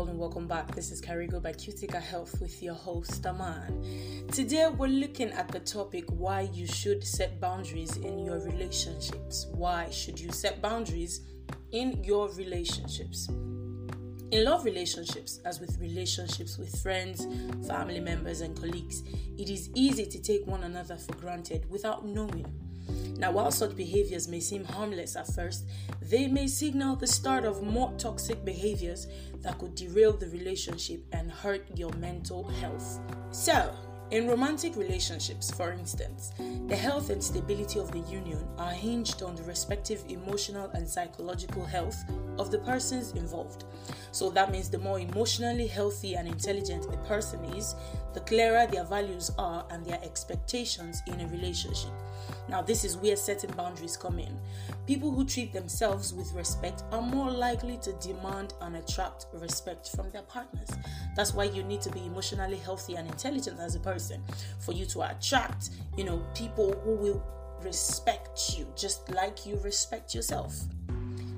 all, and welcome back. This is Carigo by Cutica Health with your host, Aman. Today, we're looking at the topic why you should set boundaries in your relationships. Why should you set boundaries in your relationships? In love relationships, as with relationships with friends, family members, and colleagues, it is easy to take one another for granted without knowing. Now, while such behaviors may seem harmless at first, they may signal the start of more toxic behaviors that could derail the relationship and hurt your mental health. So, in romantic relationships, for instance, the health and stability of the union are hinged on the respective emotional and psychological health of the persons involved. So that means the more emotionally healthy and intelligent a person is, the clearer their values are and their expectations in a relationship. Now, this is where setting boundaries come in. People who treat themselves with respect are more likely to demand and attract respect from their partners. That's why you need to be emotionally healthy and intelligent as a person for you to attract, you know, people who will respect you just like you respect yourself.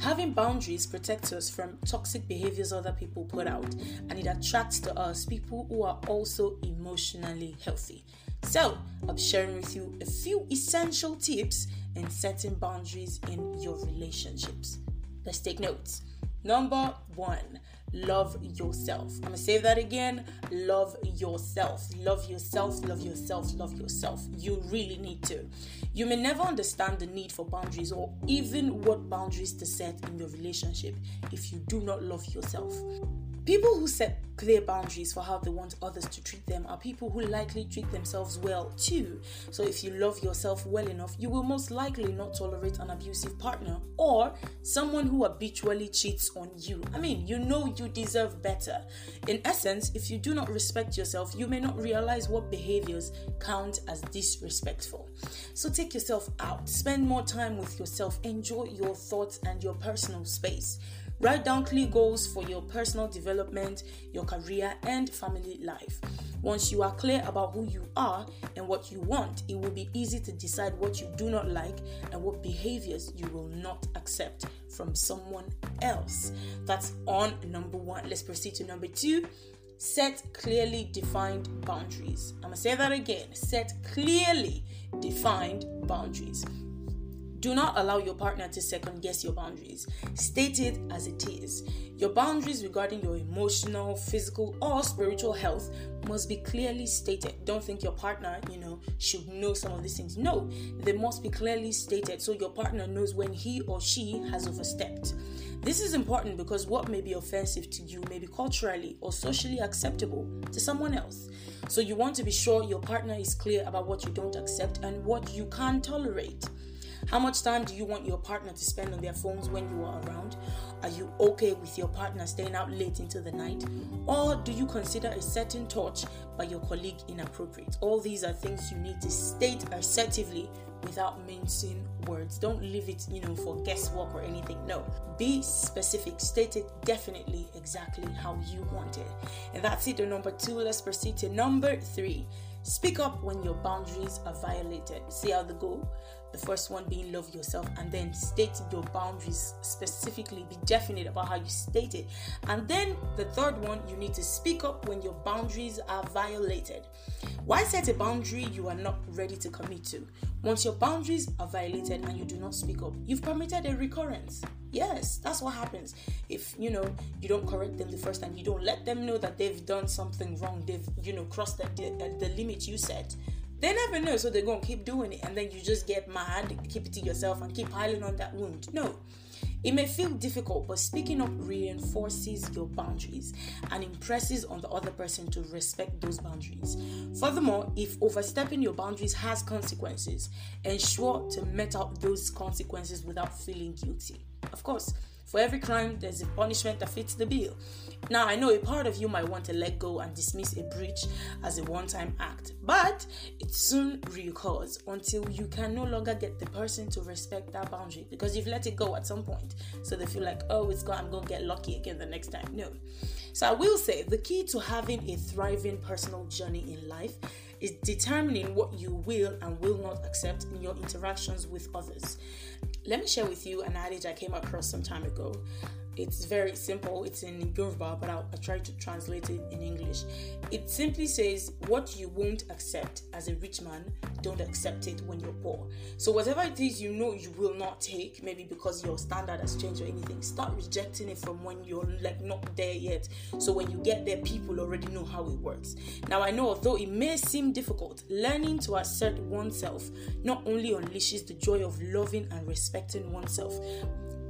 Having boundaries protects us from toxic behaviors other people put out, and it attracts to us people who are also emotionally healthy. So, I'm sharing with you a few essential tips in setting boundaries in your relationships. Let's take notes. Number one, love yourself. I'm gonna say that again. Love yourself. Love yourself, love yourself, love yourself. You really need to. You may never understand the need for boundaries or even what boundaries to set in your relationship if you do not love yourself. People who set clear boundaries for how they want others to treat them are people who likely treat themselves well too. So, if you love yourself well enough, you will most likely not tolerate an abusive partner or someone who habitually cheats on you. I mean, you know you deserve better. In essence, if you do not respect yourself, you may not realize what behaviors count as disrespectful. So, take yourself out, spend more time with yourself, enjoy your thoughts and your personal space. Write down clear goals for your personal development, your career, and family life. Once you are clear about who you are and what you want, it will be easy to decide what you do not like and what behaviors you will not accept from someone else. That's on number one. Let's proceed to number two. Set clearly defined boundaries. I'm gonna say that again. Set clearly defined boundaries. Do not allow your partner to second guess your boundaries. State it as it is. Your boundaries regarding your emotional, physical, or spiritual health must be clearly stated. Don't think your partner, you know, should know some of these things. No, they must be clearly stated so your partner knows when he or she has overstepped. This is important because what may be offensive to you may be culturally or socially acceptable to someone else. So you want to be sure your partner is clear about what you don't accept and what you can tolerate. How much time do you want your partner to spend on their phones when you are around? Are you okay with your partner staying out late into the night? Or do you consider a certain touch by your colleague inappropriate? All these are things you need to state assertively without mincing words. Don't leave it, you know, for guesswork or anything. No. Be specific. State it definitely exactly how you want it. And that's it. The number two. Let's proceed to number three. Speak up when your boundaries are violated. See how they go? The first one being love yourself, and then state your boundaries specifically. Be definite about how you state it. And then the third one, you need to speak up when your boundaries are violated. Why set a boundary you are not ready to commit to? Once your boundaries are violated and you do not speak up, you've permitted a recurrence. Yes, that's what happens. If you know you don't correct them the first time, you don't let them know that they've done something wrong, they've you know crossed the, the, the limit you set they never know, so they're gonna keep doing it, and then you just get mad, keep it to yourself, and keep piling on that wound. No. It may feel difficult, but speaking up reinforces your boundaries and impresses on the other person to respect those boundaries. Furthermore, if overstepping your boundaries has consequences, ensure to met out those consequences without feeling guilty. Of course, for every crime, there's a punishment that fits the bill. Now, I know a part of you might want to let go and dismiss a breach as a one time act, but it soon recurs until you can no longer get the person to respect that boundary because you've let it go at some point. So they feel like, oh, it's gone, I'm going to get lucky again the next time. No. So I will say the key to having a thriving personal journey in life is determining what you will and will not accept in your interactions with others. Let me share with you an adage I came across some time ago. It's very simple. It's in Yoruba, but I'll, I'll, try to translate it in English. It simply says, What you won't accept as a rich man, don't accept it when you're poor. So, whatever it is you know you will not take, maybe because your standard has changed or anything, start rejecting it from when you're like not there yet. So, when you get there, people already know how it works. Now, I know although it may seem difficult, learning to assert oneself not only unleashes the joy of loving and respecting oneself,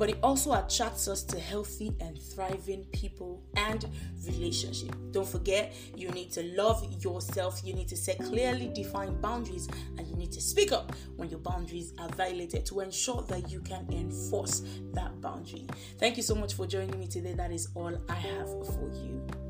but it also attracts us to healthy and thriving people and relationship. Don't forget, you need to love yourself, you need to set clearly defined boundaries, and you need to speak up when your boundaries are violated to ensure that you can enforce that boundary. Thank you so much for joining me today. That is all I have for you.